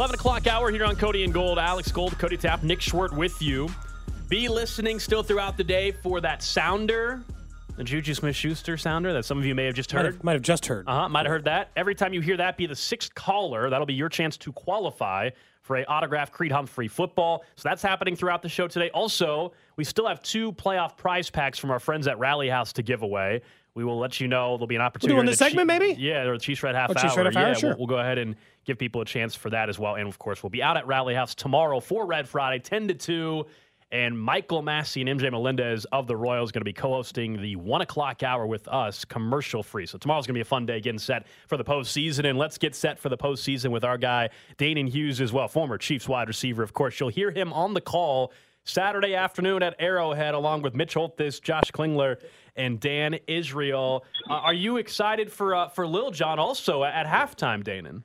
11 o'clock hour here on Cody and Gold. Alex Gold, Cody Tapp, Nick Schwerdt with you. Be listening still throughout the day for that sounder, the Juju Smith Schuster sounder that some of you may have just Might heard. have, might have just heard. Uh huh. Might have heard that. Every time you hear that, be the sixth caller. That'll be your chance to qualify for a autographed Creed Humphrey football. So that's happening throughout the show today. Also, we still have two playoff prize packs from our friends at Rally House to give away. We will let you know. There'll be an opportunity. doing in this the segment, maybe? Yeah, or the Chiefs Red Half Oh, Hour. Chiefs Red Half Hour? yeah, Sure. We'll, we'll go ahead and give people a chance for that as well. And of course, we'll be out at Rally House tomorrow for Red Friday, 10 to 2. And Michael Massey and MJ Melendez of the Royals going to be co-hosting the one o'clock hour with us, commercial free. So tomorrow's going to be a fun day getting set for the postseason, and let's get set for the postseason with our guy Danan Hughes as well, former Chiefs wide receiver. Of course, you'll hear him on the call Saturday afternoon at Arrowhead, along with Mitch Holthus, Josh Klingler, and Dan Israel. Uh, are you excited for uh, for Lil Jon also at halftime, Danan?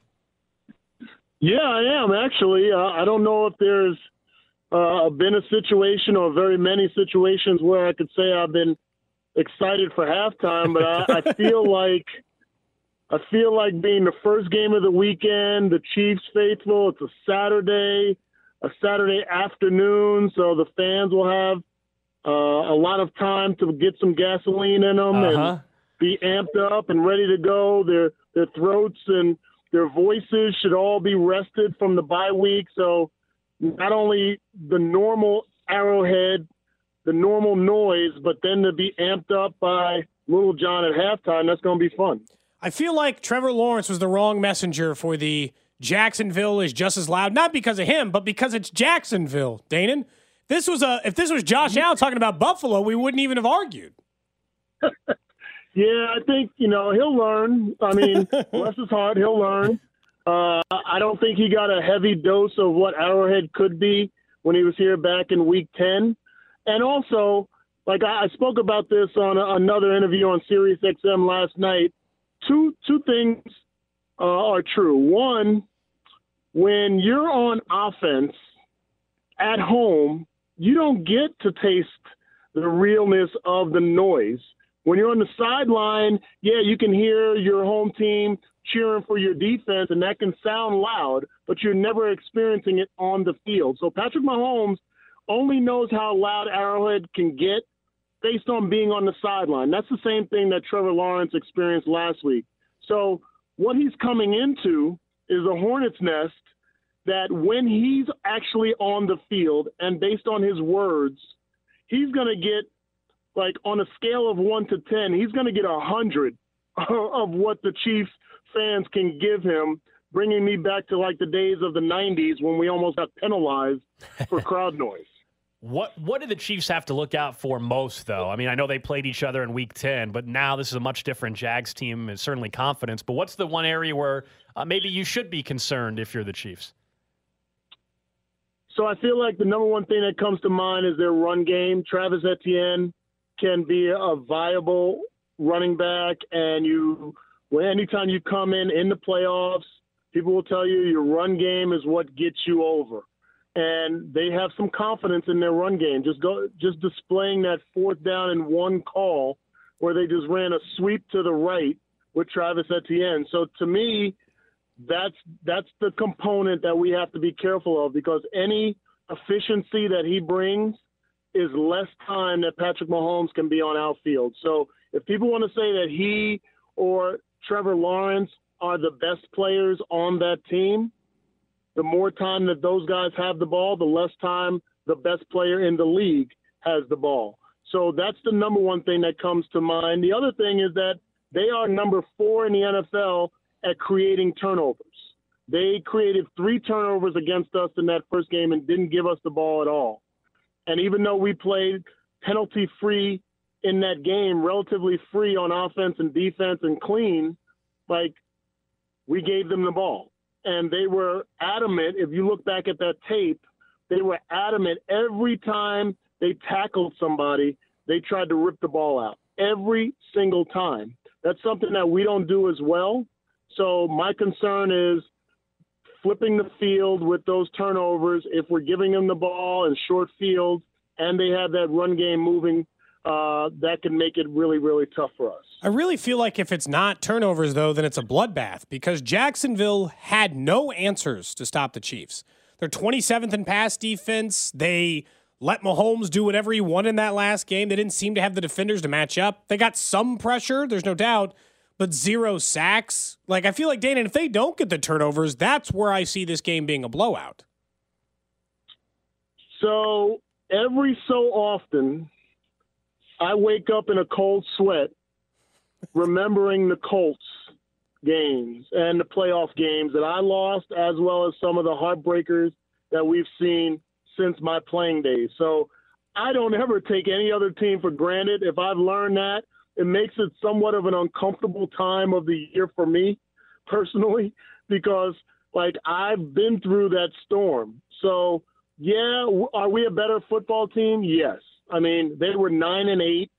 Yeah, I am actually. Uh, I don't know if there's uh, been a situation or very many situations where I could say I've been excited for halftime, but I, I feel like I feel like being the first game of the weekend, the Chiefs faithful. It's a Saturday, a Saturday afternoon, so the fans will have uh, a lot of time to get some gasoline in them Uh-huh. and be amped up and ready to go. Their their throats and their voices should all be rested from the bye week. So not only the normal arrowhead, the normal noise, but then to be amped up by Little Jon at halftime, that's going to be fun. I feel like Trevor Lawrence was the wrong messenger for the Jacksonville is just as loud, not because of him, but because it's Jacksonville. Danan, this was a if this was Josh Allen talking about Buffalo, we wouldn't even have argued. Yeah, I think you know he'll learn. I mean, bless his heart, he'll learn. Uh, I don't think he got a heavy dose of what Arrowhead could be when he was here back in Week Ten, and also, like I, I spoke about this on a, another interview on Sirius XM last night. Two two things uh, are true. One, when you're on offense at home, you don't get to taste the realness of the noise. When you're on the sideline, yeah, you can hear your home team cheering for your defense, and that can sound loud, but you're never experiencing it on the field. So Patrick Mahomes only knows how loud Arrowhead can get based on being on the sideline. That's the same thing that Trevor Lawrence experienced last week. So what he's coming into is a hornet's nest that when he's actually on the field and based on his words, he's going to get like on a scale of one to ten, he's going to get a hundred of what the Chiefs fans can give him, bringing me back to like the days of the '90s when we almost got penalized for crowd noise. What what do the Chiefs have to look out for most, though? I mean, I know they played each other in Week Ten, but now this is a much different Jags team, and certainly confidence. But what's the one area where uh, maybe you should be concerned if you're the Chiefs? So I feel like the number one thing that comes to mind is their run game. Travis Etienne can be a viable running back, and you, well, anytime you come in in the playoffs, people will tell you your run game is what gets you over, and they have some confidence in their run game. Just go, just displaying that fourth down and one call where they just ran a sweep to the right with Travis Etienne. So to me, that's that's the component that we have to be careful of because any efficiency that he brings is less time that Patrick Mahomes can be on outfield. So if people want to say that he or Trevor Lawrence are the best players on that team, the more time that those guys have the ball, the less time the best player in the league has the ball. So that's the number one thing that comes to mind. The other thing is that they are number four in the NFL at creating turnovers. They created three turnovers against us in that first game and didn't give us the ball at all. And even though we played penalty free in that game, relatively free on offense and defense and clean, like we gave them the ball. And they were adamant. If you look back at that tape, they were adamant every time they tackled somebody, they tried to rip the ball out every single time. That's something that we don't do as well. So my concern is flipping the field with those turnovers. If we're giving them the ball in short field and they have that run game moving, uh, that can make it really, really tough for us. I really feel like if it's not turnovers, though, then it's a bloodbath because Jacksonville had no answers to stop the Chiefs. They're 27th in pass defense. They let Mahomes do whatever he wanted in that last game. They didn't seem to have the defenders to match up. They got some pressure, there's no doubt, but zero sacks. Like, I feel like, Dana, if they don't get the turnovers, that's where I see this game being a blowout. So every so often, I wake up in a cold sweat remembering the Colts games and the playoff games that I lost, as well as some of the heartbreakers that we've seen since my playing days. So I don't ever take any other team for granted. If I've learned that, it makes it somewhat of an uncomfortable time of the year for me personally, because like I've been through that storm. So yeah, are we a better football team? Yes. I mean, they were nine and eight,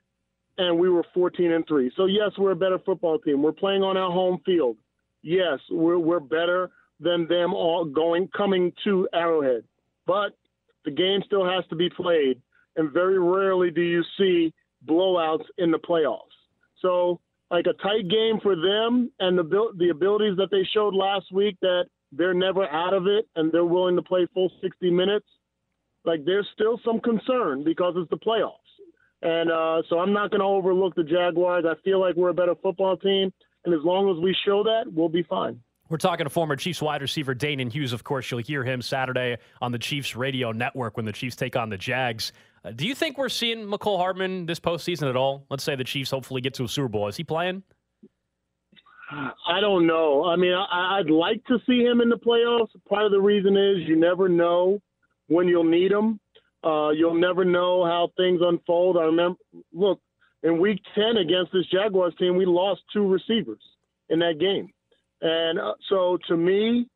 and we were fourteen and three. So yes, we're a better football team. We're playing on our home field. Yes, we're we're better than them all going coming to Arrowhead. But the game still has to be played, and very rarely do you see blowouts in the playoffs. So, like a tight game for them, and the the abilities that they showed last week that they're never out of it and they're willing to play full 60 minutes. Like there's still some concern because it's the playoffs. And uh, so I'm not going to overlook the Jaguars. I feel like we're a better football team. And as long as we show that, we'll be fine. We're talking to former Chiefs wide receiver Danan Hughes. Of course, you'll hear him Saturday on the Chiefs radio network when the Chiefs take on the Jags. Uh, do you think we're seeing Mecole Hardman this postseason at all? Let's say the Chiefs hopefully get to a Super Bowl. Is he playing? I don't know. I mean, I, I'd like to see him in the playoffs. Part of the reason is you never know when you'll need him. Uh, you'll never know how things unfold. I remember, look, in week 10 against this Jaguars team, we lost two receivers in that game. And uh, so to me,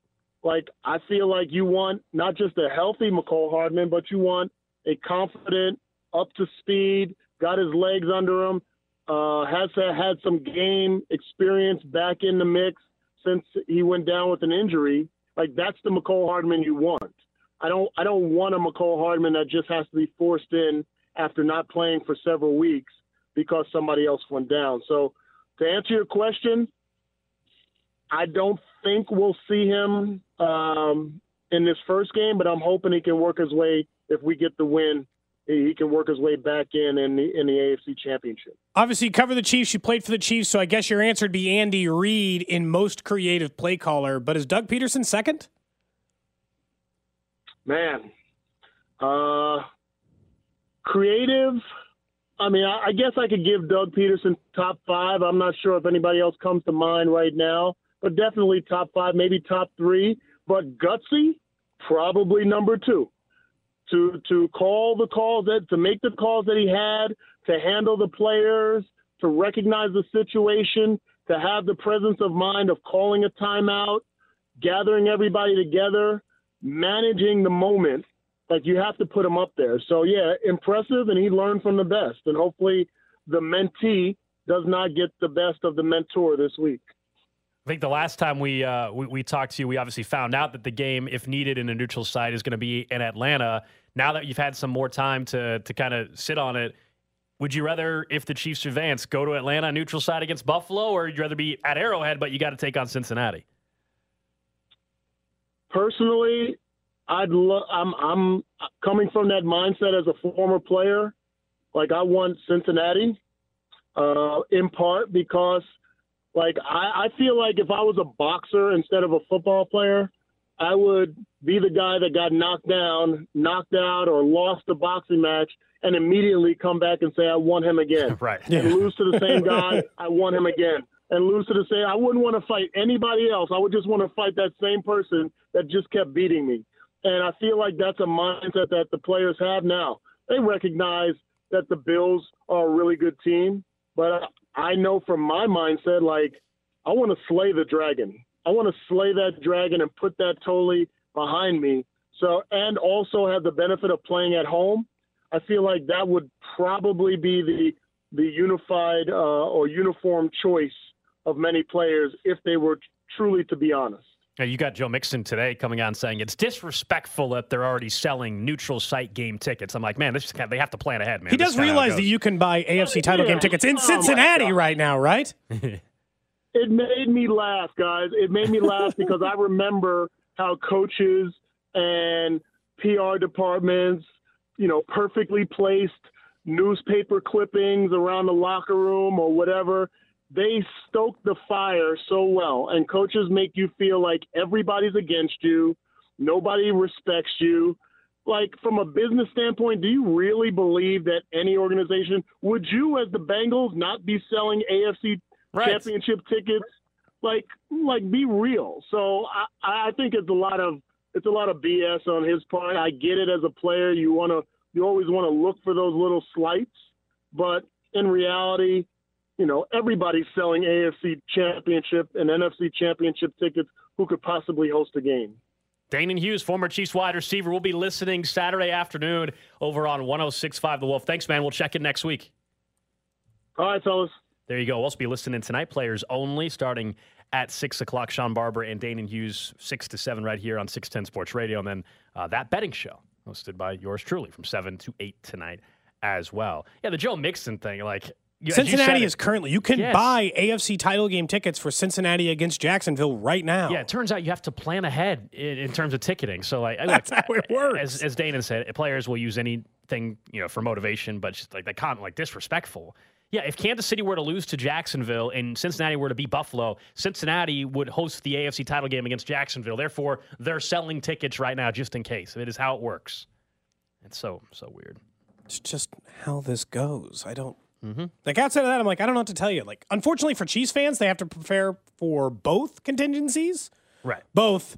like, I feel like you want not just a healthy Mecole Hardman, but you want a confident, up to speed, got his legs under him, uh, has had some game experience back in the mix since he went down with an injury. Like that's the Mecole Hardman you want. I don't I don't want a Mecole Hardman that just has to be forced in after not playing for several weeks because somebody else went down. So to answer your question, I don't think we'll see him um, in this first game, but I'm hoping he can work his way if we get the win. He can work his way back in in the, in the AFC Championship. Obviously, you cover the Chiefs. You played for the Chiefs, so I guess your answer would be Andy Reid in most creative play caller. But is Doug Pederson second? Man, uh, creative. I mean, I, I guess I could give Doug Pederson top five. I'm not sure if anybody else comes to mind right now but definitely top five, maybe top three. But gutsy, probably number two. To to call the calls that to make the calls that he had, to handle the players, to recognize the situation, to have the presence of mind of calling a timeout, gathering everybody together, managing the moment. Like you have to put him up there. So yeah, impressive, and he learned from the best. And hopefully, the mentee does not get the best of the mentor this week. I think the last time we, uh, we, we talked to you, we obviously found out that the game, if needed in a neutral site, is going to be in Atlanta. Now that you've had some more time to to kind of sit on it, would you rather, if the Chiefs advance, go to Atlanta neutral site against Buffalo, or you'd you rather be at Arrowhead, but you got to take on Cincinnati? Personally, I'd lo- I'm I'm coming from that mindset as a former player. Like I want Cincinnati, uh, in part because like I, I feel like if I was a boxer instead of a football player, I would be the guy that got knocked down, knocked out, or lost a boxing match, and immediately come back and say I want him again. right. And lose to the same guy, I want him again. And lose to the same. I wouldn't want to fight anybody else. I would just want to fight that same person that just kept beating me. And I feel like that's a mindset that the players have now. They recognize that the Bills are a really good team, but I know from my mindset, like I want to slay the dragon. I want to slay that dragon and put that totally behind me. So, and also have the benefit of playing at home. I feel like that would probably be the the unified uh, or uniform choice of many players if they were truly to be honest. Now, you got Joe Mixon today coming on saying it's disrespectful that they're already selling neutral site game tickets. I'm like, man, this kind of, they have to plan ahead, man. He does is kinda how it realize that you can buy AFC title game tickets in Oh, Cincinnati God. right now, right? it made me laugh, guys. It made me laugh because I remember how coaches and PR departments, you know, perfectly placed newspaper clippings around the locker room or whatever, they stoke the fire so well. And coaches make you feel like everybody's against you, nobody respects you. Like from a business standpoint, do you really believe that any organization would you, as the Bengals, not be selling AFC Right. championship tickets. Like, like, be real. So I, I think it's a lot of it's a lot of BS on his part. I get it as a player. You want to, you always want to look for those little slights, but in reality, you know, everybody's selling AFC championship and NFC championship tickets. Who could possibly host a game? Danan Hughes, former Chiefs wide receiver, will be listening Saturday afternoon over on 106.5 The Wolf. Thanks, man. We'll check in next week. All right, fellas. There you go. We'll also be listening tonight. Players only starting at 6 o'clock. Sean Barber and Danan Hughes, 6 to 7 right here on 610 Sports Radio. And then uh, that betting show hosted by yours truly from 7 to 8 tonight as well. Yeah, the Joe Mixon thing, like. You- Cincinnati is currently you can Yes. buy AFC title game tickets for Cincinnati against Jacksonville right now. Yeah, it turns out you have to plan ahead in, in terms of ticketing. So, like, That's look, how it works. As, as Dana said, players will use anything you know for motivation, but just like they can't like disrespectful. Yeah, if Kansas City were to lose to Jacksonville and Cincinnati were to beat Buffalo, Cincinnati would host the AFC title game against Jacksonville. Therefore, they're selling tickets right now just in case. It is how it works. It's so so weird. It's just how this goes. I don't. Mm-hmm. Like outside of that, I'm like, I don't know what to tell you. Like, unfortunately for Chiefs fans, they have to prepare for both contingencies. Right. Both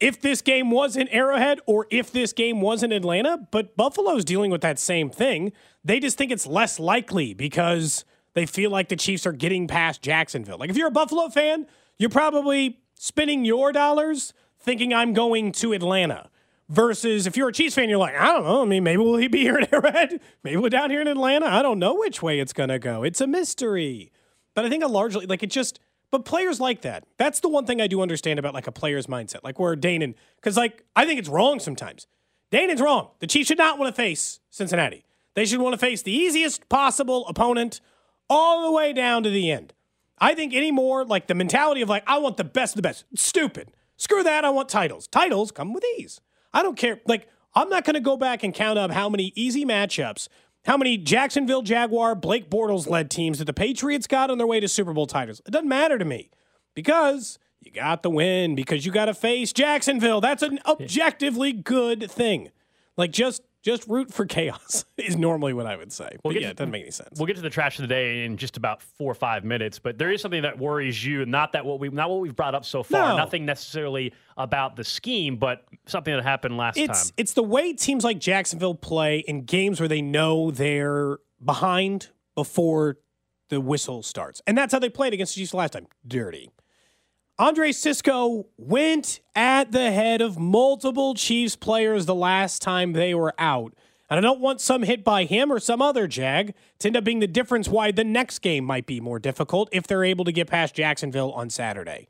if this game was in Arrowhead or if this game was in Atlanta, but Buffalo's dealing with that same thing. They just think it's less likely because they feel like the Chiefs are getting past Jacksonville. Like if you're a Buffalo fan, you're probably spending your dollars thinking I'm going to Atlanta. Versus if you're a Chiefs fan, you're like, I don't know. I mean, maybe will he be here in Arrowhead? Maybe we're down here in Atlanta. I don't know which way it's gonna go. It's a mystery. But I think a largely like it just but players like that. That's the one thing I do understand about like a player's mindset. Like where Danan, because like I think it's wrong sometimes. Danan's wrong. The Chiefs should not want to face Cincinnati. They should want to face the easiest possible opponent all the way down to the end. I think anymore like the mentality of like I want the best of the best. Stupid. Screw that. I want titles. Titles come with ease. I don't care. Like I'm not going to go back and count up how many easy matchups, how many Jacksonville Jaguar, Blake Bortles led teams that the Patriots got on their way to Super Bowl titles. It doesn't matter to me because you got the win because you got to face Jacksonville. That's an objectively good thing. Like just just root for chaos is normally what I would say. But get yeah, to- it doesn't make any sense. We'll get to the trash of the day in just about four or five minutes, but there is something that worries you. Not that what we not what we've brought up so far. No. Nothing necessarily about the scheme, but something that happened last it's time. it's the way teams like Jacksonville play in games where they know they're behind before the whistle starts, and that's how they played against the Chiefs last time. Dirty. Andre Cisco went at the head of multiple Chiefs players the last time they were out. And I don't want some hit by him or some other Jag to end up being the difference why the next game might be more difficult if they're able to get past Jacksonville on Saturday.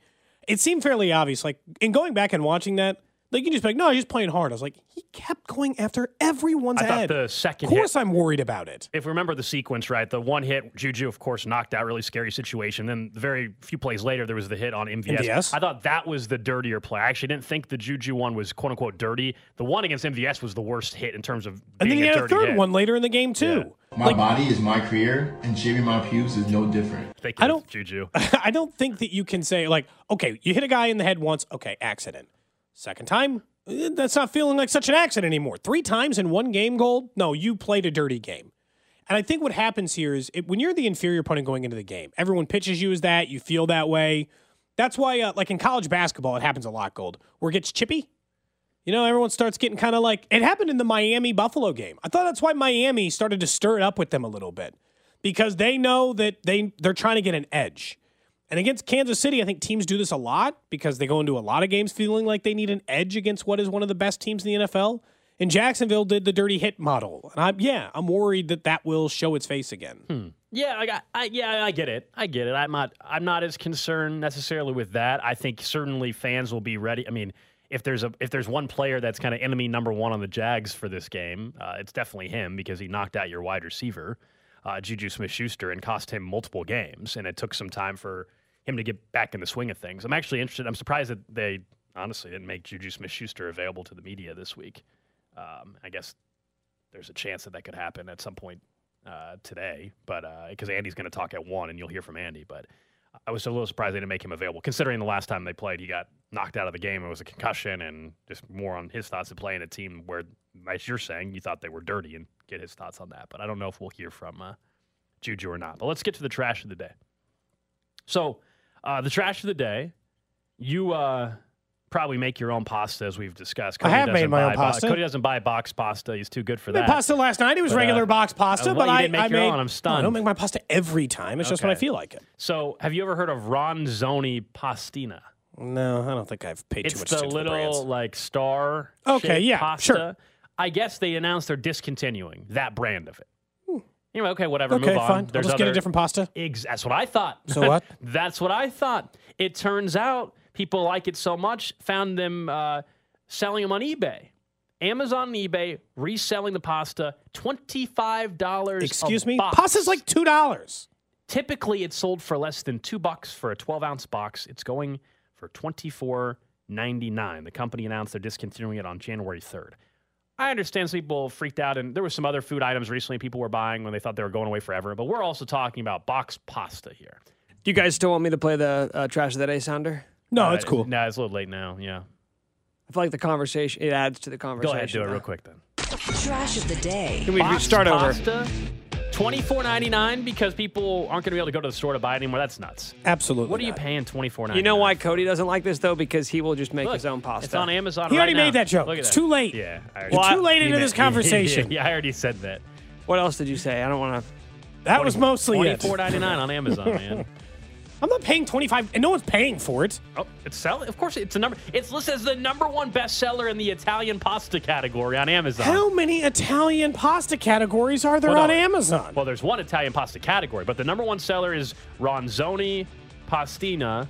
It seemed fairly obvious. Like, in going back and watching that, like, you can just be like, no, he's just playing hard. I was like, he kept going after everyone's I thought head. the second of course, hit- I'm worried about it. if we remember the sequence right, the one hit Juju, of course, knocked out, really scary situation. Then the very few plays later, there was the hit on MVS. MVS? I thought that was the dirtier play. I actually didn't think the Juju one was quote unquote dirty. The one against MVS was the worst hit in terms of And being then he a had a third hit. one later in the game, too. My body is my career, and shaving my pubes is no different. Thank you, I don't- Juju. I don't think that you can say like, okay, you hit a guy in the head once, okay, accident. Second time, eh, that's not feeling like such an accident anymore. Three times in one game, gold. No, you played a dirty game. And I think what happens here is it, when you're the inferior opponent going into the game, everyone pitches you as that. You feel that way. That's why, uh, like in college basketball, it happens a lot, gold, where it gets chippy. you know, everyone starts getting kind of like it happened in the Miami Buffalo game. I thought that's why Miami started to stir it up with them a little bit because they know that they they're trying to get an edge. And against Kansas City, I think teams do this a lot because they go into a lot of games feeling like they need an edge against what is one of the best teams in the NFL. And Jacksonville did the dirty hit model, and I'm yeah, I'm worried that that will show its face again. Yeah, I, got, I yeah, I get it. I get it. I'm not I'm not as concerned necessarily with that. I think certainly fans will be ready. I mean, if there's a if there's one player that's kind of enemy number one on the Jags for this game, uh, it's definitely him because he knocked out your wide receiver, uh, Juju Smith-Schuster, and cost him multiple games, and it took some time for him to get back in the swing of things. I'm actually interested. I'm surprised that they honestly didn't make Juju Smith-Schuster available to the media this week. Um, I guess there's a chance that that could happen at some point uh, today, but because Andy's going to talk at one, and you'll hear from Andy. But I was a little surprised they didn't make him available, considering the last time they played, he got knocked out of the game. It was a concussion, and just more on his thoughts of playing a team where, as you're saying, you thought they were dirty, and get his thoughts on that. But I don't know if we'll hear from uh, Juju or not. But let's get to the trash of the day. So, uh, the trash of the day, you uh, probably make your own pasta, as we've discussed. I have made my own bo- pasta. Cody doesn't buy box pasta. He's too good for I that. pasta last night. It was But, uh, regular box pasta, uh, but I, make I your made. own. I'm No, I don't make my pasta every time. It's just when I feel like it. So, have you ever heard of Ronzoni pastina? No, I don't think I've paid too much attention to the little like star. Okay, yeah, pasta. sure. I guess they announced they're discontinuing that brand of it. You know, okay, whatever. Hmm. Okay, move on. fine. I'll There's just get a different pasta. Ex- that's what I thought. So what? that's what I thought. It turns out people like it so much, found them uh, selling them on eBay. Amazon and eBay reselling the pasta twenty five dollars. Excuse me? Pasta's like $2. Typically, it's sold for less than two bucks for a 12 ounce box. It's going for twenty four ninety nine. The company announced they're discontinuing it on January 3rd. I understand some people freaked out, and there were some other food items recently people were buying when they thought they were going away forever. But we're also talking about box pasta here. Do you guys still want me to play the uh, trash of the day sounder? No, Uh, it's cool. No, it's a little late now. Yeah, I feel like the conversation it adds to the conversation. go conversation. ahead, do it though. real quick then. Trash of the day. Can we Box start over? Pasta, Twenty four ninety nine because people aren't going to be able to go to the store to buy it anymore. That's nuts. Absolutely. What are you not. paying twenty four ninety? You know why Cody doesn't like this though? Because he will just make his own pasta. It's on Amazon. He right already now. made that joke. Look at It's that. too late. Yeah, I already- You're Well, too late He into made- this conversation. Yeah, I already said that. What else did you say? I don't want to. That was mostly Twenty it. four ninety nine on Amazon, man. I'm not paying 25 and no one's paying for it. Oh, it's selling. Of course, it's a number. It's listed as the number one bestseller in the Italian pasta category on Amazon. How many Italian pasta categories are there Well, on no. Amazon? Well, there's one Italian pasta category, but the number one seller is Ronzoni Pastina,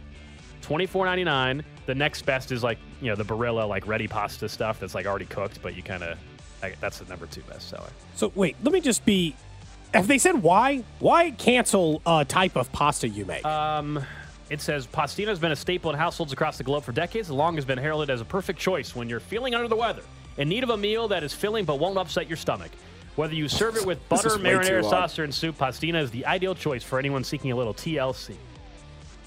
twenty four ninety nine. The next best is like you know the Barilla like ready pasta stuff that's like already cooked, but you kind of that's the number two bestseller. So wait, let me just be. Have they said why? Why cancel a type of pasta you make? Um, it says pastina has been a staple in households across the globe for decades. The long has been heralded as a perfect choice when you're feeling under the weather, in need of a meal that is filling but won't upset your stomach. Whether you serve it with butter, is way too marinara sauce, or in soup, pastina is the ideal choice for anyone seeking a little TLC.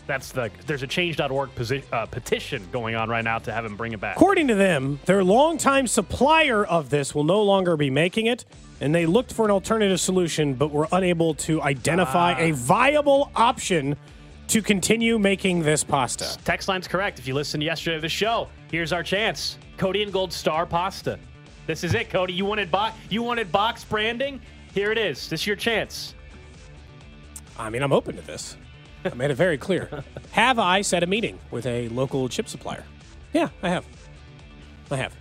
That's the there's a change.org posi- uh, petition going on right now to have him bring it back. According to them, their longtime supplier of this will no longer be making it, and they looked for an alternative solution but were unable to identify Ah. a viable option to continue making this pasta. Text line's correct. If you listened yesterday to the show, here's our chance. Cody and Gold Star Pasta. This is it, Cody. You wanted box you wanted box branding? Here it is. This is your chance. I mean, I'm open to this. I made it very clear. have I set a meeting with a local chip supplier? Yeah, I have. I have.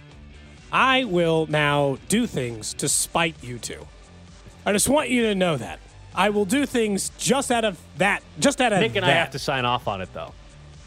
I will now do things to spite you two. I just want you to know that. I will do things just out of that. Just out of Nick and that. I have to sign off on it though.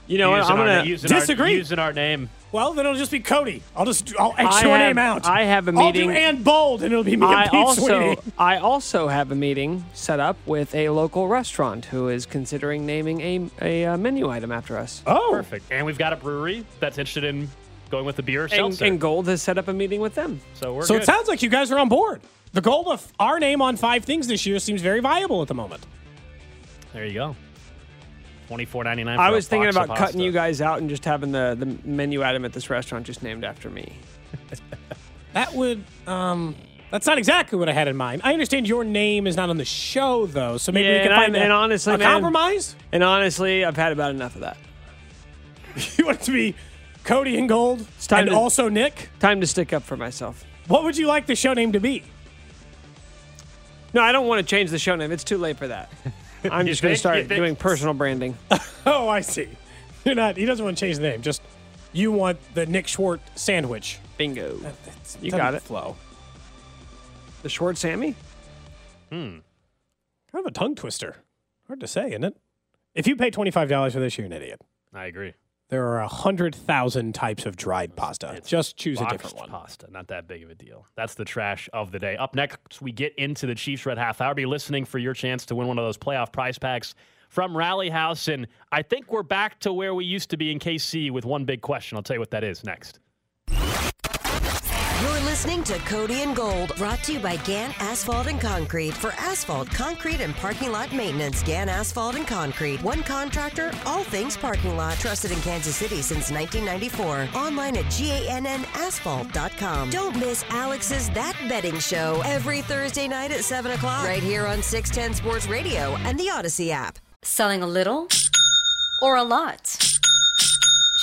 You know what? I'm gonna. using our- disagree. using our name. Well, then it'll just be Cody. I'll just I'll X your have- name out. I have a I'll do meeting- and bold, and it'll be me I and Pete also Sweeney. I also have a meeting set up with a local restaurant who is considering naming a a uh, menu item after us. Oh, Perfect. And we've got a brewery that's interested in going with the beer And, and Gold has set up a meeting with them. so we're So good. it sounds like you guys are on board. The goal of our name on five things this year seems very viable at the moment. there you go. Twenty four ninety nine. I was thinking about cutting you guys out and just having the, the menu item at this restaurant just named after me. That would um that's not exactly what I had in mind. I understand your name is not on the show though, so maybe we can and find I'm- and honestly, a man- compromise. And honestly, I've had about enough of that. you want it to be Cody and Gold, it's time and to- also Nick. Time to stick up for myself. What would you like the show name to be? No, I don't want to change the show name. It's too late for that. I'm just going to start doing personal branding. Oh, I see. You're not. He doesn't want to change the name. Just you want the Nick Schwerdt sandwich. Bingo. That's- You got it. Flow. The short Sammy? Hmm. Kind of a tongue twister. Hard to say, isn't it? If you pay twenty five dollars for this, you're an idiot. I agree. There are a hundred thousand types of dried pasta. It's Just choose a different one. pasta, not that big of a deal. That's the trash of the day. Up next, we get into the Chiefs Red Half Hour. Be listening for your chance to win one of those playoff prize packs from Rally House. And I think we're back to where we used to be in KC with one big question. I'll tell you what that is next. You're listening to Cody and Gold, brought to you by Gann Asphalt and Concrete. For asphalt, concrete, and parking lot maintenance, Gann Asphalt and Concrete. One contractor, all things parking lot. Trusted in Kansas City since 1994. Online at GANNasphalt.com. Don't miss Alex's That Betting Show every Thursday night at 7 o'clock. Right here on 610 Sports Radio and the Odyssey app. Selling a little or a lot?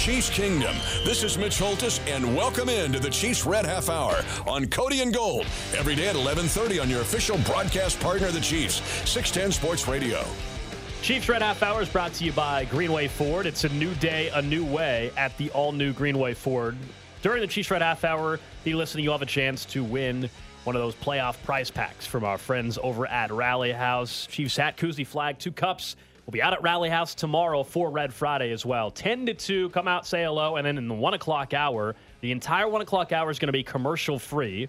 Chiefs Kingdom. This is Mitch Holthus, and welcome in to the Chiefs Red Half Hour on Cody and Gold every day at 11:30 on your official broadcast partner the Chiefs, 610 Sports Radio. Chiefs Red Half Hour is brought to you by Greenway Ford. It's a new day, a new way at the all new Greenway Ford. During the Chiefs Red Half Hour, be listening, you'll have a chance to win one of those playoff prize packs from our friends over at Rally House. Chiefs hat, koozie flag, two cups. We'll be out at Rally House tomorrow for Red Friday as well. 10 to 2, come out, say hello. And then in the 1 o'clock hour, the entire 1 o'clock hour is going to be commercial free.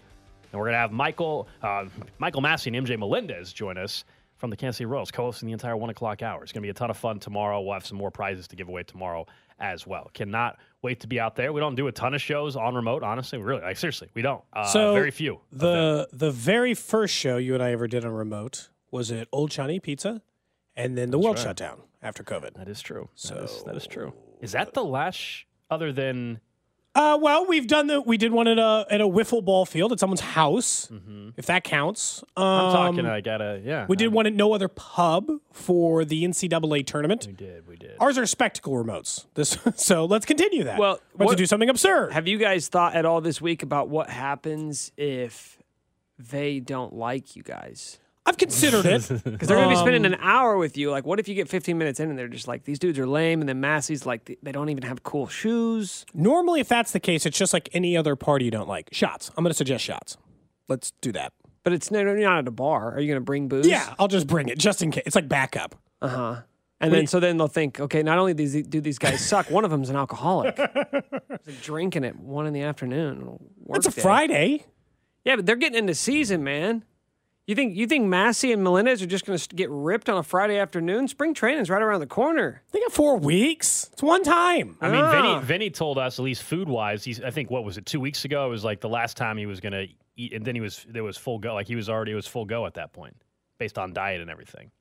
And we're going to have Michael uh, Michael Massey and MJ Melendez join us from the Kansas City Royals, co-hosting the entire 1 o'clock hour. It's going to be a ton of fun tomorrow. We'll have some more prizes to give away tomorrow as well. Cannot wait to be out there. We don't do a ton of shows on remote, honestly. Really, like seriously, we don't. Uh, So very few. The the very first show you and I ever did on remote was at Old Chinese Pizza, and then the world right. shut down after COVID. That is true. that, is, that is true. Is that the last, sh- other than Uh, well, we've done the we did one at a at a wiffle ball field at someone's house, if that counts. Um, Mm-hmm. I'm talking, I gotta, yeah. we did one at no other pub for the NCAA tournament. We did, we did. Ours are spectacle remotes. This so let's continue that. Well, let's do something absurd. Have you guys thought at all this week about what happens if they don't like you guys? I've considered it. Because they're going to be spending Um, an hour with you. Like, what if you get 15 minutes in and they're just like, these dudes are lame, and then Massey's like, they don't even have cool shoes. Normally, if that's the case, it's just like any other party you don't like. Shots. I'm going to suggest shots. Let's do that. But it's no, you're not at a bar. Are you going to bring booze? Yeah, I'll just bring it just in case. It's like backup. Uh huh. And then so then they'll think, okay, not only these do these guys suck, one of them's an alcoholic. He's like drinking at one in the afternoon. It's a day. Friday. Yeah, but they're getting into season, man. You think you think Massey and Melendez are just going to get ripped on a Friday afternoon? Spring training's right around the corner. They got four weeks. It's one time. I mean, Ah. Vinny, Vinny told us at least food wise. He's I think what was it two weeks ago? It was like the last time he was going to eat, and then he was there was full go. Like he was already it was full go at that point, based on diet and everything.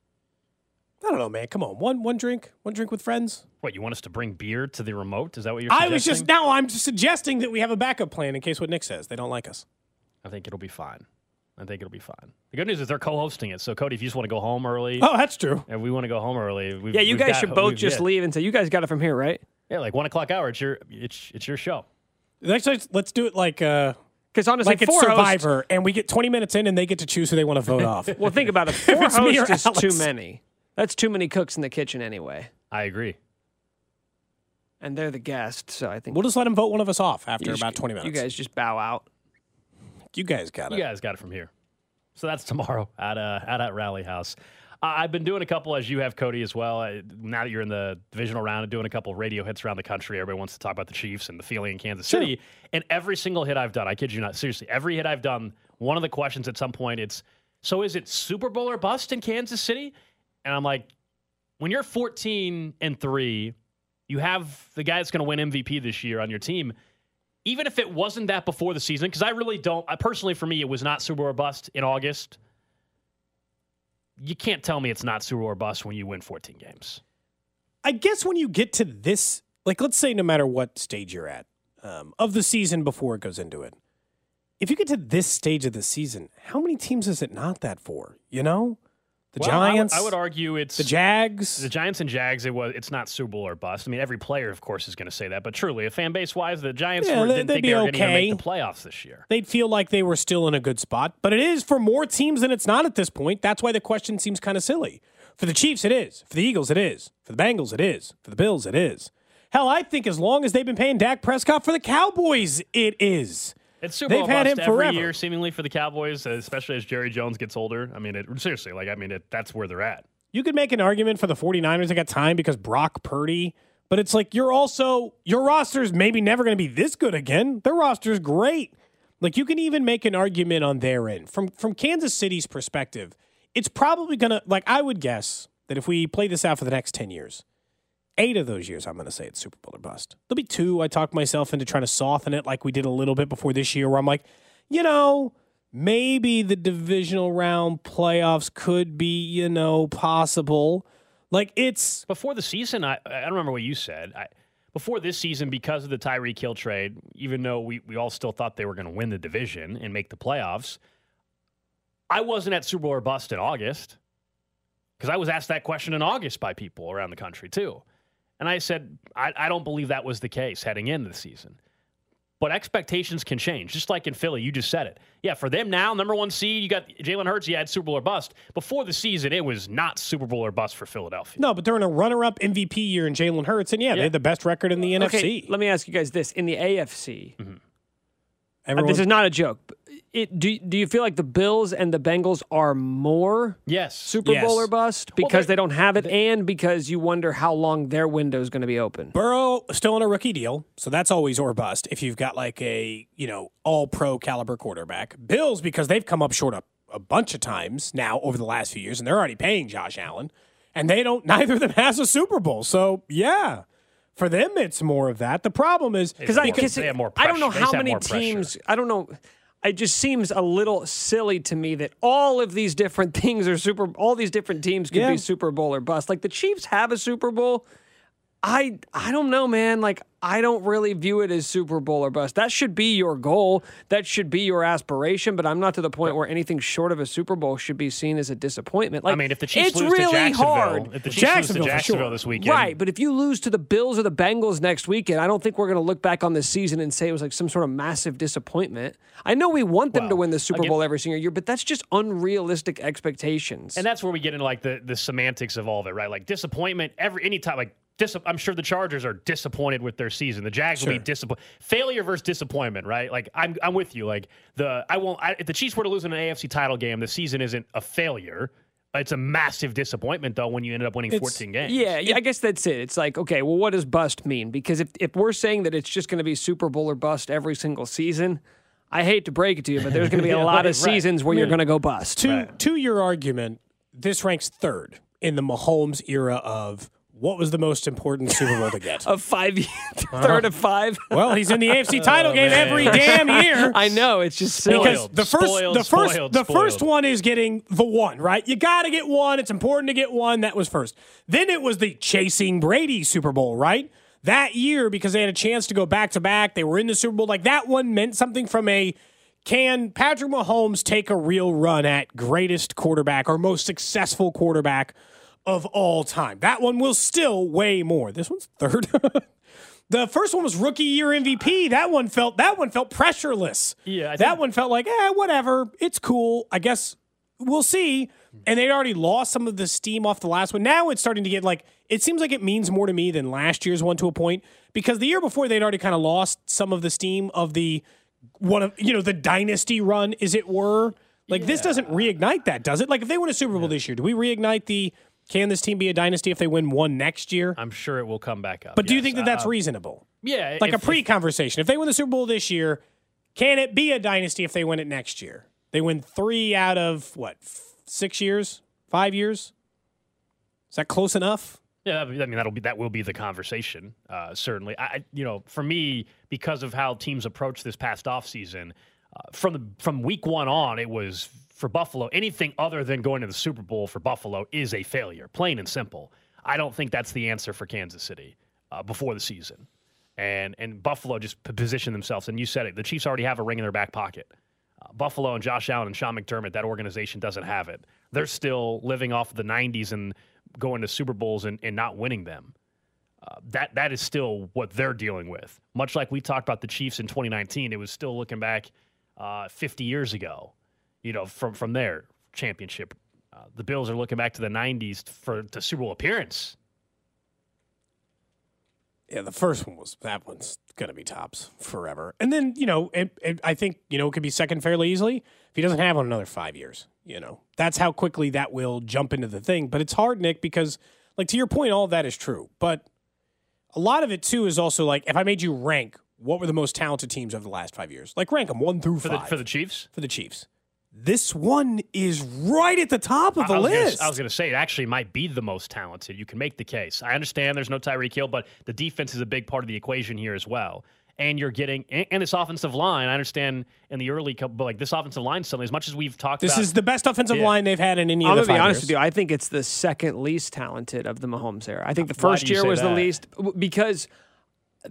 I don't know, man. Come on, one one drink, one drink with friends. What you want us to bring beer to the remote? Is that what you're? I was just now. I'm just suggesting that we have a backup plan in case what Nick says they don't like us. I think it'll be fine. I think it'll be fine. The good news is they're co-hosting it. So Cody, if you just want to go home early, Oh, that's true. and we want to go home early, we've, Yeah, you we've guys got- should both just yeah. leave and say you guys got it from here, right? Yeah, like one o'clock hour. It's your it's it's your show. Let's let's, let's do it like uh Because honestly, like it's four hosts- Survivor, and we get 20 minutes in, and they get to choose who they want to vote off. well, think about it. Four it's me or hosts is Alex. too many. That's too many cooks in the kitchen anyway, I agree. and they're the guests. So I think We'll just let them vote one of us off after you just- about 20 minutes. You guys just bow out. You guys got it. You guys got it from here. So that's tomorrow at uh, at at Rally House. Uh, I've been doing a couple, as you have, Cody, as well. I, now that you're in the divisional round and doing a couple radio hits around the country, everybody wants to talk about the Chiefs and the feeling in Kansas City. And every single hit I've done, I kid you not, seriously, every hit I've done, one of the questions at some point, it's so is it Super Bowl or bust in Kansas City? And I'm like, when you're 14 and three, you have the guy that's going to win MVP this year on your team. Even if it wasn't that before the season, because I really don't. I personally, for me, it was not Super Bowl or bust in August. You can't tell me it's not Super Bowl or bust when you win 14 games. I guess when you get to this, like, let's say no matter what stage you're at um, of the season before it goes into it, if you get to this stage of the season, how many teams is it not that for? You know, the Well, I would- Giants, I would, argue it's the Jags. The Giants and Jags, it was it's not Super Bowl or bust. I mean, every player, of course, is going to say that. But truly, a fan base wise, the Giants Yeah, were, didn't they'd think be they were going to okay. make the playoffs this year. They'd feel like they were still in a good spot, but it is for more teams than it's not at this point. That's why the question seems kind of silly. For the Chiefs, it is. For the Eagles, it is. For the Bengals, it is. For the Bills, it is. Hell, I think as long as they've been paying Dak Prescott for the Cowboys, it is. It's Super They've had him every forever. year, seemingly for the Cowboys, especially as Jerry Jones gets older. I mean, it, seriously, like I mean, it, that's where they're at. You could make an argument for the 49ers. They got time because Brock Purdy, but it's like you're also, your roster's maybe never going to be this good again. Their roster's great. Like you can even make an argument on their end. From from Kansas City's perspective, it's probably going to, like I would guess that if we play this out for the next 10 years, eight of those years, I'm going to say it's Super Bowl or bust. There'll be two. I talked myself into trying to soften it like we did a little bit before this year, where I'm like, you know, maybe the divisional round playoffs could be, you know, possible. Like it's Before the season, I, I don't remember what you said. I, before this season, because of the Tyreek Hill trade, even though we, we all still thought they were going to win the division and make the playoffs, I wasn't at Super Bowl or bust in August because I was asked that question in August by people around the country too. And I said, I, I don't believe that was the case heading into the season. But expectations can change, just like in Philly. You just said it. Yeah, for them now, number one seed, you got Jalen Hurts. You had Super Bowl or bust. Before the season, it was not Super Bowl or bust for Philadelphia. no, but they're in a runner-up MVP year in Jalen Hurts, and yeah, they had the best record in the NFC. Let me ask you guys this: in the AFC, uh, Everyone, this is not a joke. But It, do do you feel like the Bills and the Bengals are more Yes. Super Yes. Bowl or bust because they- they don't have it, and because you wonder how long their window is going to be open? Burrow still on a rookie deal, so that's always or bust. If you've got like a you know all pro caliber quarterback, Bills because they've come up short a, a bunch of times now over the last few years, and they're already paying Josh Allen, and they don't. Neither of them has a Super Bowl, so yeah, for them it's more of that. The problem is Because I, Because cause more I don't know. They how many more pressure. teams. I don't know. It just seems a little silly to me that all of these different things are super. All these different teams could Yeah. be Super Bowl or bust. Like the Chiefs have a Super Bowl. I I don't know, man. Like I don't really view it as Super Bowl or bust. That should be your goal. That should be your aspiration. But I'm not to the point where anything short of a Super Bowl should be seen as a disappointment. Like I mean, if the Chiefs it's lose really to Jacksonville, hard. if the Chiefs Jacksonville lose to Jacksonville sure. this weekend, Right, but if you lose to the Bills or the Bengals next weekend, I don't think we're going to look back on this season and say it was like some sort of massive disappointment. I know we want them to win the Super again- Bowl every single year, but that's just unrealistic expectations. And that's where we get into like the, the semantics of all of it, right? Like disappointment every any time like dis- I'm sure the Chargers are disappointed with their season. The Jags will be disappointed. Failure versus disappointment, right? Like I'm I'm with you. Like the I won't I, if the Chiefs were to lose in an AFC title game, the season isn't a failure. It's a massive disappointment though when you ended up winning It's- 14 games. yeah, yeah, I guess that's it. It's like, okay, well, what does bust mean? Because if, if we're saying that it's just going to be Super Bowl or bust every single season, I hate to break it to you, but there's going to be a lot right, of seasons where you're going to go bust. To to your argument, this ranks third in the Mahomes era of what was the most important Super Bowl to get. Of five, third of five. well, he's in the AFC oh, title Oh, game man. every damn year. I know it's just silly. because Spoiled, the first, spoiled, the first, spoiled, the first spoiled. one is getting the one right. You got to get one. It's important to get one. That was first. Then it was the chasing Brady Super Bowl, right? That year because they had a chance to go back to back. They were in the Super Bowl. Like that one meant something from a. Can Patrick Mahomes take a real run at greatest quarterback or most successful quarterback of all time? That one will still weigh more. This one's third. The first one was rookie year MVP. That one felt that one felt pressureless. Yeah, that one felt like, eh, whatever. It's cool. I guess we'll see. And they'd already lost some of the steam off the last one. Now it's starting to get like it seems like it means more to me than last year's one to a point because the year before they'd already kind of lost some of the steam of the one of you know the dynasty run, as it were. Like this doesn't reignite that, does it? Like if they win a Super Bowl this year, do we reignite the? Can this team be a dynasty if they win one next year? I'm sure it will come back up. But do you think that that's Uh, reasonable? Yeah, like if- a pre-conversation. If they win the Super Bowl this year, can it be a dynasty if they win it next year? They win three out of what f- six years, five years. Is that close enough? Yeah, I mean that'll be that will be the conversation. Uh, certainly, I I- you know for me because of how teams approached this past offseason, uh, from the from week one on, it was for Buffalo. Anything other than going to the Super Bowl for Buffalo is a failure, plain and simple. I don't think that's the answer for Kansas City uh, before the season, and and Buffalo just p- position themselves. And you said it, the Chiefs already have a ring in their back pocket. Uh, Buffalo and Josh Allen and Sean McDermott, that organization doesn't have it. They're still living off the 90s and going to Super Bowls and, and not winning them. Uh, that that is still what they're dealing with. Much like we talked about the Chiefs in 2019, it was still looking back uh, 50 years ago. You know, from from their championship, uh, the Bills are looking back to the 90s for the Super Bowl appearance. Yeah, the first one was that one's gonna be tops forever. And then you know, I think you know it could be second fairly easily if he doesn't have one another five years. You know, that's how quickly that will jump into the thing. But it's hard, Nick, because like to your point, all that is true. But a lot of it too is also like if I made you rank what were the most talented teams over the last five years, like rank them one through For five the for the Chiefs. for the Chiefs. This one is right at the top of the I, I was gonna- list. I was going to say it actually might be the most talented. You can make the case. I understand there's no Tyreek Hill, but the defense is a big part of the equation here as well. And you're getting and, and this offensive line. I understand in the early couple, but like this offensive line, suddenly as much as we've talked about. this about, is the best offensive Yeah. line they've had in any I'm of gonna be honest years. with you. I think it's the second least talented of the Mahomes era. I think the first year say was the least because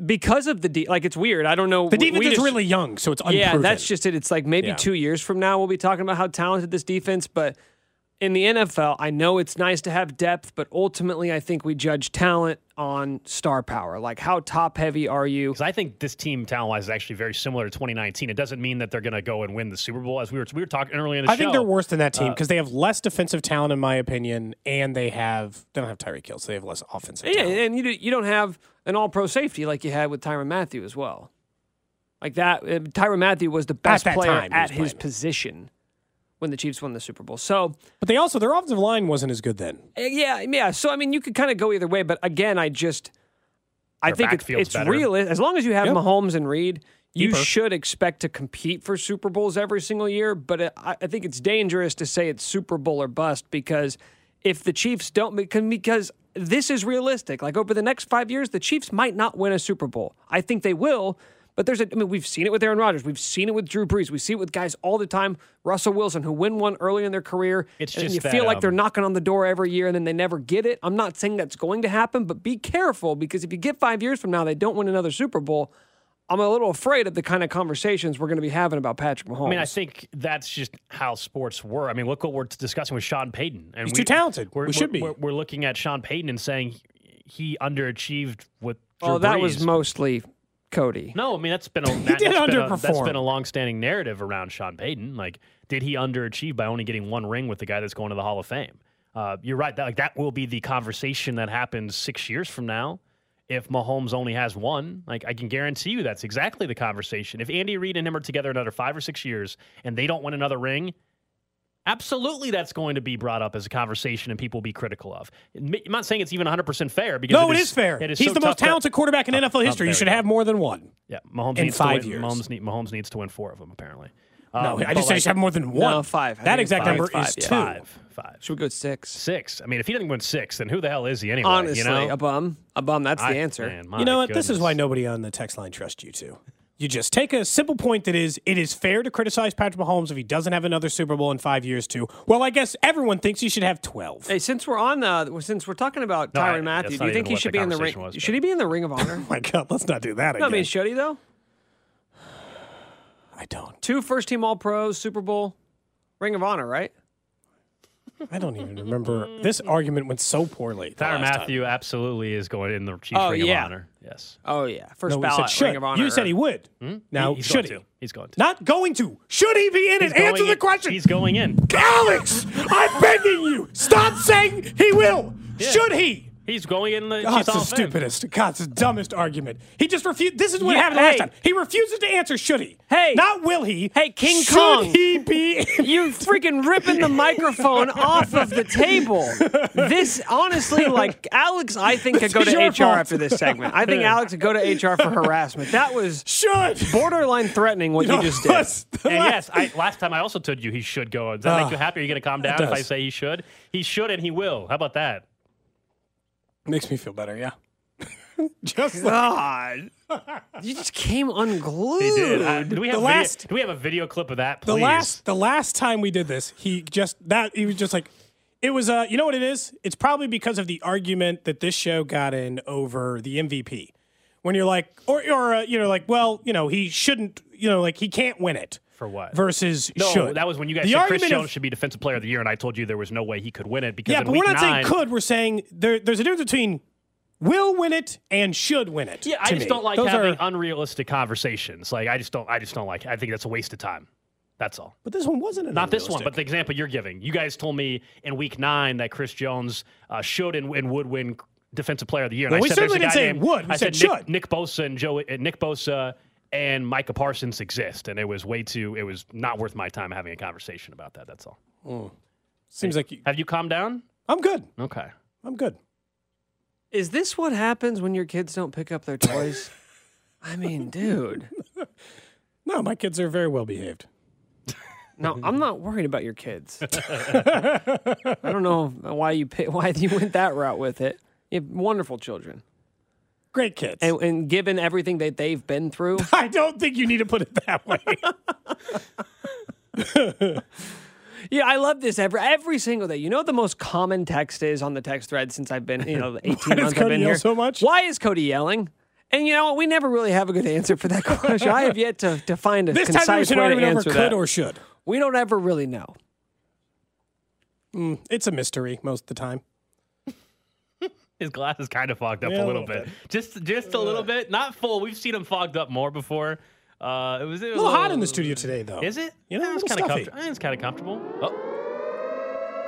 because of the de- like it's weird. I don't know. The defense is just- really young, so it's unproven. Yeah, that's just it. It's like maybe Yeah. two years from now we'll be talking about how talented this defense. But in the NFL, I know it's nice to have depth, but ultimately, I think we judge talent on star power. Like how top heavy are you? Because I think this team talent wise is actually very similar to 2019. It doesn't mean that they're going to go and win the Super Bowl, as we were we were talking earlier in the I show. I think they're worse than that team Uh, because they have less defensive talent, in my opinion, and they have they don't have Tyreek Hill, so they have less offensive Yeah, talent. and you do- you don't have an All Pro safety like you had with Tyrann Mathieu as well. Like that, uh, Tyrann Mathieu was the best that player time at his playing. position when the Chiefs won the Super Bowl. So But they also their offensive line wasn't as good then. Uh, Yeah, yeah. So I mean, you could kind of go either way, but again, I just, I Their think it's, it's better. real. As long as you have Yep. Mahomes and Reid, you Keeper. should expect to compete for Super Bowls every single year. But I, I think it's dangerous to say it's Super Bowl or bust because if the Chiefs don't, because, because this is realistic. Like over the next five years, the Chiefs might not win a Super Bowl. I think they will. But there's a, I mean, we've seen it with Aaron Rodgers. We've seen it with Drew Brees. We see it with guys all the time. Russell Wilson, who win one early in their career. It's and just you that, feel like they're um, knocking on the door every year and then they never get it. I'm not saying that's going to happen, but be careful because if you get five years from now, they don't win another Super Bowl. I'm a little afraid of the kind of conversations we're going to be having about Patrick Mahomes. I mean, I think that's just how sports were. I mean, look what we're discussing with Sean Payton. And He's too talented. We're, We should we're- be. We're, we're looking at Sean Payton and saying he underachieved with. Drew oh, that was mostly Cody. No, I mean that's been a that, did has been a, that's been a long-standing narrative around Sean Payton. Like, did he underachieve by only getting one ring with the guy that's going to the Hall of Fame? Uh, you're right. That like that will be the conversation that happens six years from now. If Mahomes only has one, like I can guarantee you, that's exactly the conversation. If Andy Reid and him are together another five or six years and they don't win another ring, Absolutely, that's going to be brought up as a conversation and people will be critical of. I'm not saying it's even 100% fair because No, it is fair. It is He's so the tough most to- talented quarterback in NFL history. You should have more than one. Yeah, Mahomes in needs five to win, years. Mahomes, need, Mahomes needs to win four of them apparently. No, Um, I but just said he like- should have more than one. No, five. I That exact five. number Five, is yeah. two. Five, five. Should we go six? Six. I mean, if he didn't win six, then who the hell is he anyway? Honestly, you know? a bum. A bum. That's I- the answer. man, You know what? This is why nobody on the text line trusts you two. You just take a simple point that is it is fair to criticize Patrick Mahomes if he doesn't have another Super Bowl in five years too. Well, I guess everyone thinks he should have twelve. Hey, since we're on uh, the, since we're talking about No, I- Tyrann Mathieu, do you think he should be in the ring? conversation was, should he be in the Ring of Honor? Oh my God, let's not do that no, I mean, should he though? I don't. Two first team All Pros, Super Bowl, Ring of Honor, right? I don't even remember. This mm. argument went so poorly. the Tyrann last time. Mathieu absolutely is going in the Chiefs Oh, Ring yeah. of Honor. Yes. Oh yeah, first No, ballot said. Ring of Honor. You said he would. Hmm? Now He- he's should going he? to. He's going to. Not going to. Should he be in He's it? Answer going the question. He's going in. Alex, I'm begging you. Stop saying he will. Yeah. Should he? He's going in the God, it's the stupidest. God, it's the dumbest argument. He just refused. This is what Yeah, happened last hey. time. He refuses to answer. Should he? Hey. not will he? Hey, King should Kong. he be? You freaking ripping the microphone off of the table. This honestly, like Alex, I think could go to HR fault. after this segment. I think Alex could go to HR for harassment. That was should. borderline threatening what you, know, just did. And yes, I, last time I also told you he should go. Does that make Oh, you happy? Are you going to calm down if I say he should? He should and he will. How about that? Makes me feel better. Yeah. just like God, you just came unglued. He did. Uh, do we have The video, last- do we have a video clip of that? Please? the last the last time we did this, he just that he was just like it was uh you know what it is? It's probably because of the argument that this show got in over the MVP. When you're like or or uh, you know like well, you know, he shouldn't, you know, like he can't win it. For what? Versus no, should. that was when you guys the said Chris Jones of- should be Defensive Player of the Year, and I told you there was no way he could win it because Yeah, but we're not nine, saying could. We're saying there, there's a difference between will win it and should win it. Yeah, I just me. don't like Those having are- unrealistic conversations. Like I just don't. I just don't like. I think that's a waste of time. That's all. but this one wasn't. An Not this one, but the example you're giving. You guys told me in week nine that Chris Jones uh, should and, and would win Defensive Player of the Year. And Well, I we said certainly didn't say named- would. We I said said Nick, should. Nick Bosa and Joe, uh, Nick Bosa and Micah Parsons exist, and it was way too. It was not worth my time having a conversation about that. That's all. Hmm. seems like you, Have you calmed down? I'm good. Okay. I'm good. Is this what happens when your kids don't pick up their toys? I mean, dude. No, my kids are very well behaved. No, I'm not worried about your kids. I don't know why you pick, why you went that route with it. You have wonderful children, Great kids. and, and given everything that they've been through, I don't think you need to put it that way. yeah, I love this every every single day. You know what the most common text is on the text thread since I've been, you know, 18 Why does months I've Cody been yell here. so much? Why is Cody yelling? And you know what? We never really have a good answer for that question. I have yet to, to find a this time concise there's an way to answer could that. or should. we don't ever really know. Hmm, it's a mystery most of the time. His glass is kind of fogged up Yeah, a little, bit. Just just a little bit. Not full. We've seen him fogged up more before. Uh, it was, it was A little hot in the studio today, though. Is it? You know, Yeah, it's kind of comfortable. It's kind of comfortable. Oh,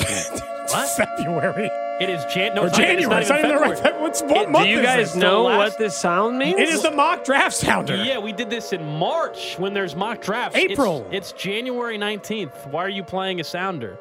It's February it is Jan- no, or it's not- January. It's not, even the right. February. Feb- What's what It- month Do you is guys this? know last- what this sound means? It is the mock draft sounder. Yeah, we did this in March when there's mock drafts. April. It's, it's January 19th. Why are you playing a sounder?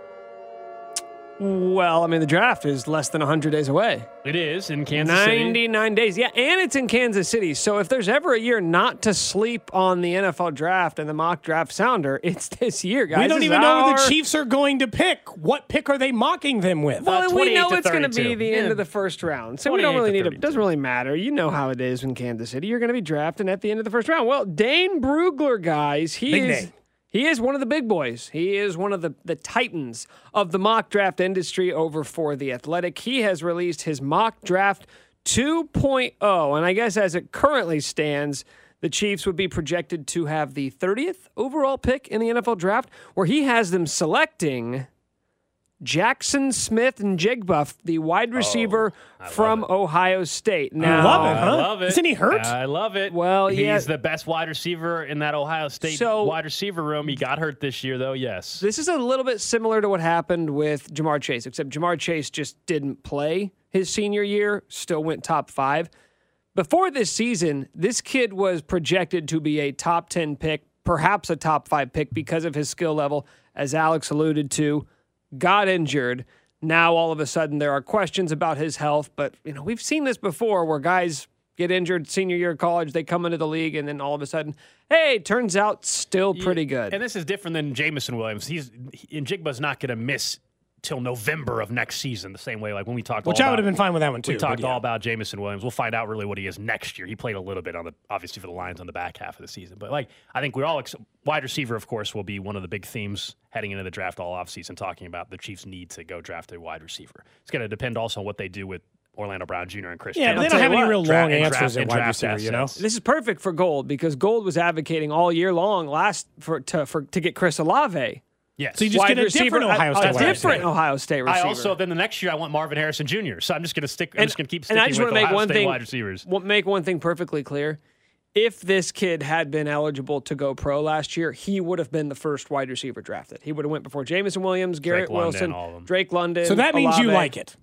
Well, I mean, the draft is less than 100 days away. It is in Kansas City. 99 days. Yeah, and it's in Kansas City. So if there's ever a year not to sleep on the NFL draft and the mock draft sounder, it's this year, guys. We don't This is even know what the Chiefs are going to pick. What pick are they mocking them with? Well, Uh, we know it's going to be 32. the end of the first round. So we don't really need to, it doesn't really matter. You know how it is in Kansas City. You're going to be drafting at the end of the first round. Well, Dane Brugler, guys, he Big is. He is one of the big boys. He is one of the, the titans of the mock draft industry over for the Athletic. He has released his mock draft 2.0, and I guess as it currently stands, the Chiefs would be projected to have the 30th overall pick in the NFL draft, where he has them selecting Jaxon Smith-Njigba, the wide oh, receiver from Ohio State. Now, love it, huh? I love it. Isn't he hurt? I love it. Well, he's yeah. the best wide receiver in that Ohio State So- wide receiver room. He got hurt this year, though. Yes. This is a little bit similar to what happened with Ja'Marr Chase, except Ja'Marr Chase just didn't play his senior year, still went top five. Before this season, this kid was projected to be a top 10 pick, perhaps a top five pick because of his skill level, as Alex alluded to, got injured. Now all of a sudden there are questions about his health, but you know we've seen this before where guys get injured senior year of college, they come into the league, and then all of a sudden, hey, turns out still pretty good. And this is different than Jameson Williams. He's he, Njigba's not going to miss till November of next season. The same way, like when we talked, Which all I would about- have been fine with that one too. We talked yeah. all about Jameson Williams. We'll find out really what he is next year. He played a little bit on the obviously for the Lions on the back half of the season, but like I think we're all ex- wide receiver. Of course, will be one of the big themes heading into the draft all offseason, talking about the Chiefs' need to go draft a wide receiver. It's going to depend also on what they do with Orlando Brown Jr. and Chris. Yeah, but they don't have any real Dra- long and answers draft- at and wide draft receiver, you know? This is perfect for Gold because Gold was advocating all year long last for to for to get Chris Olave. Yes. So you just Wide get a receiver- different Ohio State a wide different receiver. Ohio State receiver. I also then the next year I want Marvin Harrison Jr. So I'm just going to stick. I'm And- just going to keep and sticking I just with want to make Ohio one State thing wide receivers. wa- make one thing perfectly clear. If this kid had been eligible to go pro last year, he would have been the first wide receiver drafted. He would have went before Jameson Williams, Garrett London, Wilson, all of them. Drake London. So that means you like it.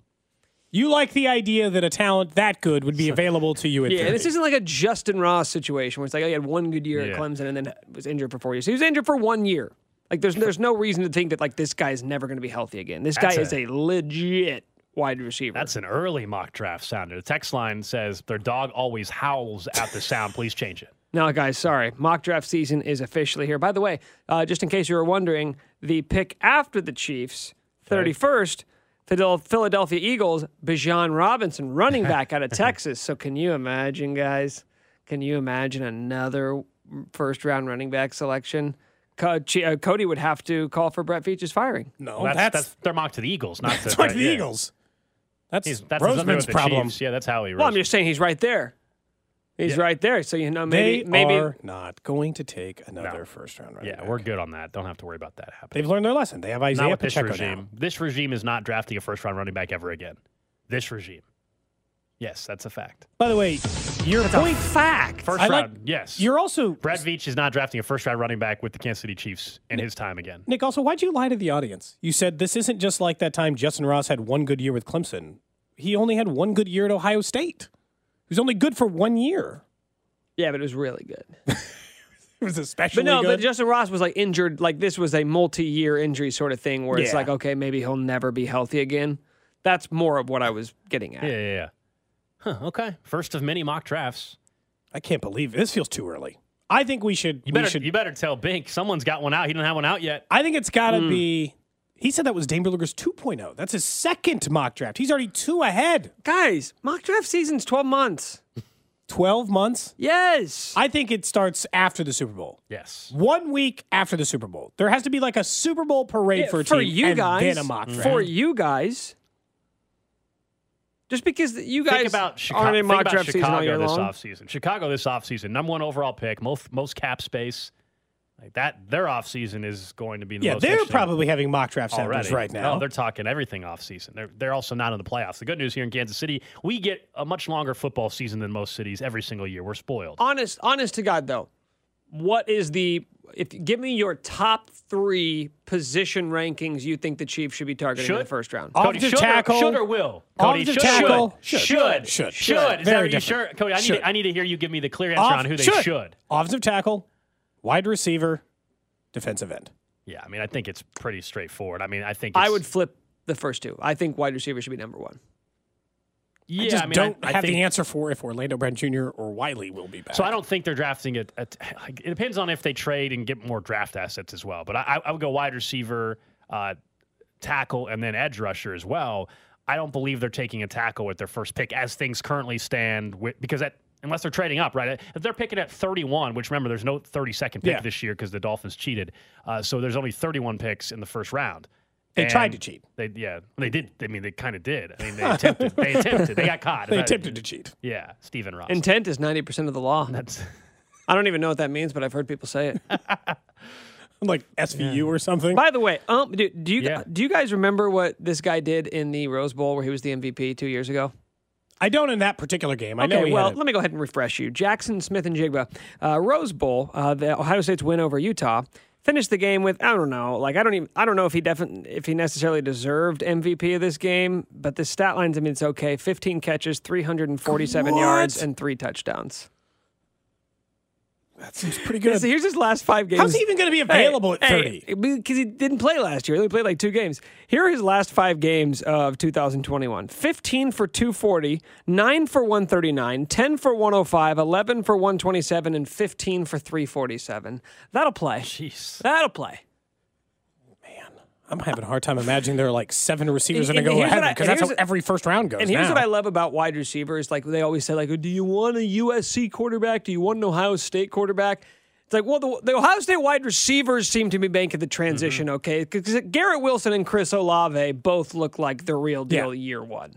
You like the idea that a talent that good would be available to you at Yeah, 30. this isn't like a Justyn Ross situation where it's like oh, he had one good year Yeah. at Clemson and then was injured for four years. He was injured for one year. Like there's there's no reason to think that like this guy is never going to be healthy again. This guy is a legit wide receiver. That's an early mock draft sounder. The text line says their dog always howls at the sound. Please change it. No, guys, sorry. Mock draft season is officially here. By the way, uh, just in case you were wondering, the pick after the Chiefs, 31st, Phil- Philadelphia Eagles, Bijan Robinson, running back out of Texas. So can you imagine, guys? Can you imagine another first round running back selection? Co- Ch- uh, Cody would have to call for Brett Veach's firing. no, Well, that's, that's, that's, their mock to the Eagles, not to that's like the yeah. Eagles. That's, He's, that's nothing to Roseman's problem. Chiefs. Yeah, that's how he. Well, I'm just saying he's right there. He's Yeah. right there. So, you know, They maybe. maybe are not going to take another No. first round running Yeah, back. we're good on that. Don't have to worry about that happening. They've learned their lesson. They have Not Isaiah with this regime. now. This regime is not drafting a first round running back ever again. This regime. Yes, that's a fact. By the way, your point. fact. First I like- round, yes. You're also Brad Veach is not drafting a first round running back with the Kansas City Chiefs in his time again. Nick. Also, why'd you lie to the audience? You said this isn't just like that time Justyn Ross had one good year with Clemson. He only had one good year at Ohio State. He was only good for one year. Yeah, but it was really good. It was especially But no, good. but Justin Ross was like injured. Like this was a multi-year injury sort of thing, where it's like, okay, maybe he'll never be healthy again. That's more of what I was getting at. Yeah, yeah, yeah. Huh, okay. First of many mock drafts. I can't believe this feels too early. I think we should. You we better should. you better tell Bink someone's got one out. He didn't have one out yet. I think it's got to Hmm. be. He said that was Dane Brugler's 2.0. That's his second mock draft. He's already two ahead. Guys, mock draft season's twelve months. 12 months. Yes. I think it starts after the Super Bowl. Yes. One week after the Super Bowl. There has to be like a Super Bowl parade Yeah, for a for team you and guys. then a mock draft. For you guys. Just because you guys think about Chicago, aren't in think mock about draft season all Chicago year this long. offseason. Chicago this offseason, number one overall pick, most most cap space. Like that, their offseason is going to be the yeah, most they're probably having mock draft samples already right now. No, they're talking everything offseason. They're they're also not in the playoffs. The good news here in Kansas City, we get a much longer football season than most cities every single year. We're spoiled. honest, honest to God, though, what is the if give me your top three position rankings you think the Chiefs should be targeting in the first round? Cody, Offensive should tackle. or, should or will? Cody, should, tackle. will? Should. should, Should. should. Is that Very what you different. sure, Cody? I need, Should. to, I need to hear you give me the clear answer Off- on who they should. should. Offensive tackle, wide receiver, defensive end. Yeah, I mean, I think it's pretty straightforward. I mean, I think I would flip the first two. I think wide receiver should be number one. Yeah, I just I mean, don't I, I have think, the answer for if Orlando Brown Jr. or Wylie will be back. So I don't think they're drafting it. It depends on if they trade and get more draft assets as well. But I, I would go wide receiver, uh, tackle, and then edge rusher as well. I don't believe they're taking a tackle with their first pick as things currently stand. With, because that unless they're trading up, right? If they're picking at 31, which remember there's no 32nd pick Yeah. this year because the Dolphins cheated, uh, so there's only 31 picks in the first round. They tried to cheat. They yeah, they did. I mean, they kind of did. I mean, they attempted. they attempted. They got caught. They attempted to cheat. Yeah, Stephen Ross. Intent is ninety percent of the law. That's I don't even know what that means, but I've heard people say it. Like SVU or something. By the way, um, do, do you Yeah. do you guys remember what this guy did in the Rose Bowl where he was the MVP two years ago? I don't in that particular game. I know Okay, he well, had it. let me go ahead and refresh you. Jaxon Smith-Njigba, uh, Rose Bowl, uh, the Ohio State's win over Utah. Finished the game with I don't know, like I don't even I don't know if he definitely if he necessarily deserved MVP of this game, but the stat lines I mean it's okay. 15 catches, 347 What? yards, and three touchdowns. That seems pretty good. Here's his last five games. How's he even going to be available at 30? Because he didn't play last year. He only played like two games. Here are his last five games of 2021 15 for 240, 9 for 139, 10 for 105, 11 for 127, and 15 for 347. That'll play. Jeez. That'll play. I'm having a hard time imagining there are like seven receivers And- going to go ahead what I- because that's how every first round goes. And here's now. what I love about wide receivers. Like they always say, like, do you want a USC quarterback? Do you want an Ohio State quarterback? It's like, well, the, the Ohio State wide receivers seem to be making the transition Mm-hmm. okay. Because Garrett Wilson and Chris Olave both look like the real deal Yeah. year one.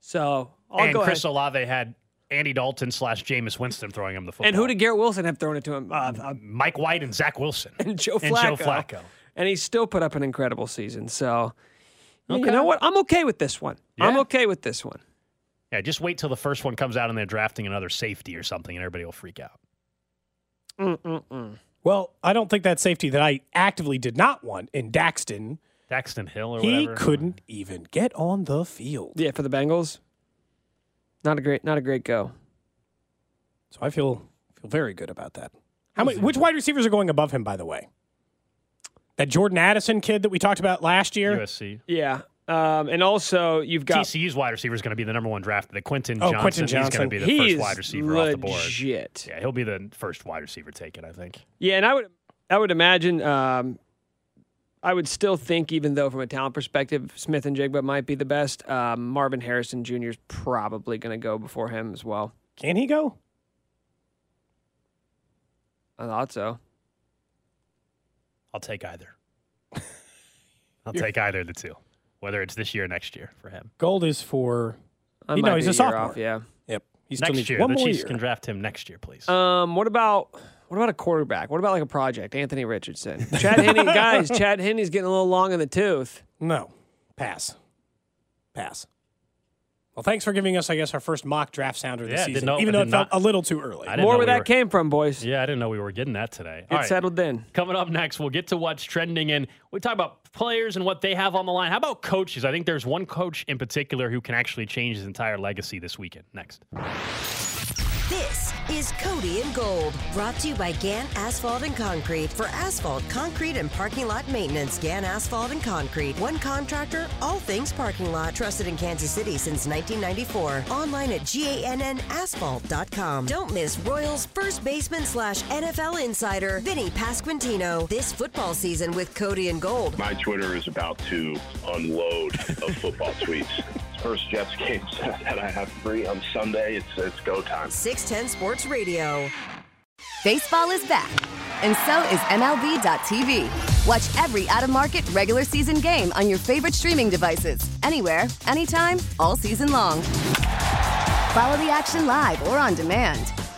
So I'll and go Chris ahead. Olave had Andy Dalton slash Jameis Winston throwing him the football. And who did Garrett Wilson have thrown it to him? Uh, uh, Mike White and Zach Wilson and Joe and Joe Flacco. And he still put up an incredible season. So you know what? I'm okay with this one. I'm okay with this one. Yeah, just wait till the first one comes out and they're drafting another safety or something, and everybody will freak out. Mm-mm-mm. well, I don't think that safety that I actively did not want in Daxton, Daxton Hill or he whatever. couldn't even get on the field. Yeah, for the Bengals. Not a great, not a great go. So I feel feel very good about that. How many? Which wide receivers are going above him? By the way, that Jordan Addison kid that we talked about last year. USC. Yeah. Um, and also you've got TCU's wide receiver is going to be the number one draft. The Quentin Oh, Johnston. Quentin He's going to be the he's first wide receiver off the board. legit. Yeah, he'll be the first wide receiver taken, I think. Yeah, and I would I would imagine um, I would still think even though from a talent perspective Smith-Njigba might be the best, um, Marvin Harrison Jr. is probably going to go before him as well. Can he go? I thought so. I'll take either. I'll take either of the two, whether it's this year or next year for him. Gold is for. I You know, he's be a year sophomore. Off, yeah. Yep. He's still next needs year, one the more Chiefs year. can draft him next year, please. Um, what about what about a quarterback? What about like a project? Anthony Richardson, Chad Henne, guys. Chad Henne's getting a little long in the tooth. No, pass, pass. Well, thanks for giving us, I guess, our first mock draft sounder this Yeah, season, not- even though did it felt not- a little too early. I More where we that were- came from, boys. Yeah, I didn't know we were getting that today. Get All right. settled in. Coming up next, we'll get to what's trending and we talk about players and what they have on the line. How about coaches? I think there's one coach in particular who can actually change his entire legacy this weekend. Next. This is Cody and Gold, brought to you by Gann Asphalt and Concrete. For asphalt, concrete, and parking lot maintenance, Gann Asphalt and Concrete. One contractor, all things parking lot. Trusted in Kansas City since 1994. Online at GANNasphalt.com. Don't miss Royals first baseman slash NFL insider, Vinny Pasquantino. This football season with Cody and Gold. My Twitter is about to unload of football tweets. First Jets game that I have free on Sunday. It's it's go time. 610 Sports Radio. Baseball is back, and so is MLB.tv. Watch every out of market regular season game on your favorite streaming devices, anywhere, anytime, all season long. Follow the action live or on demand.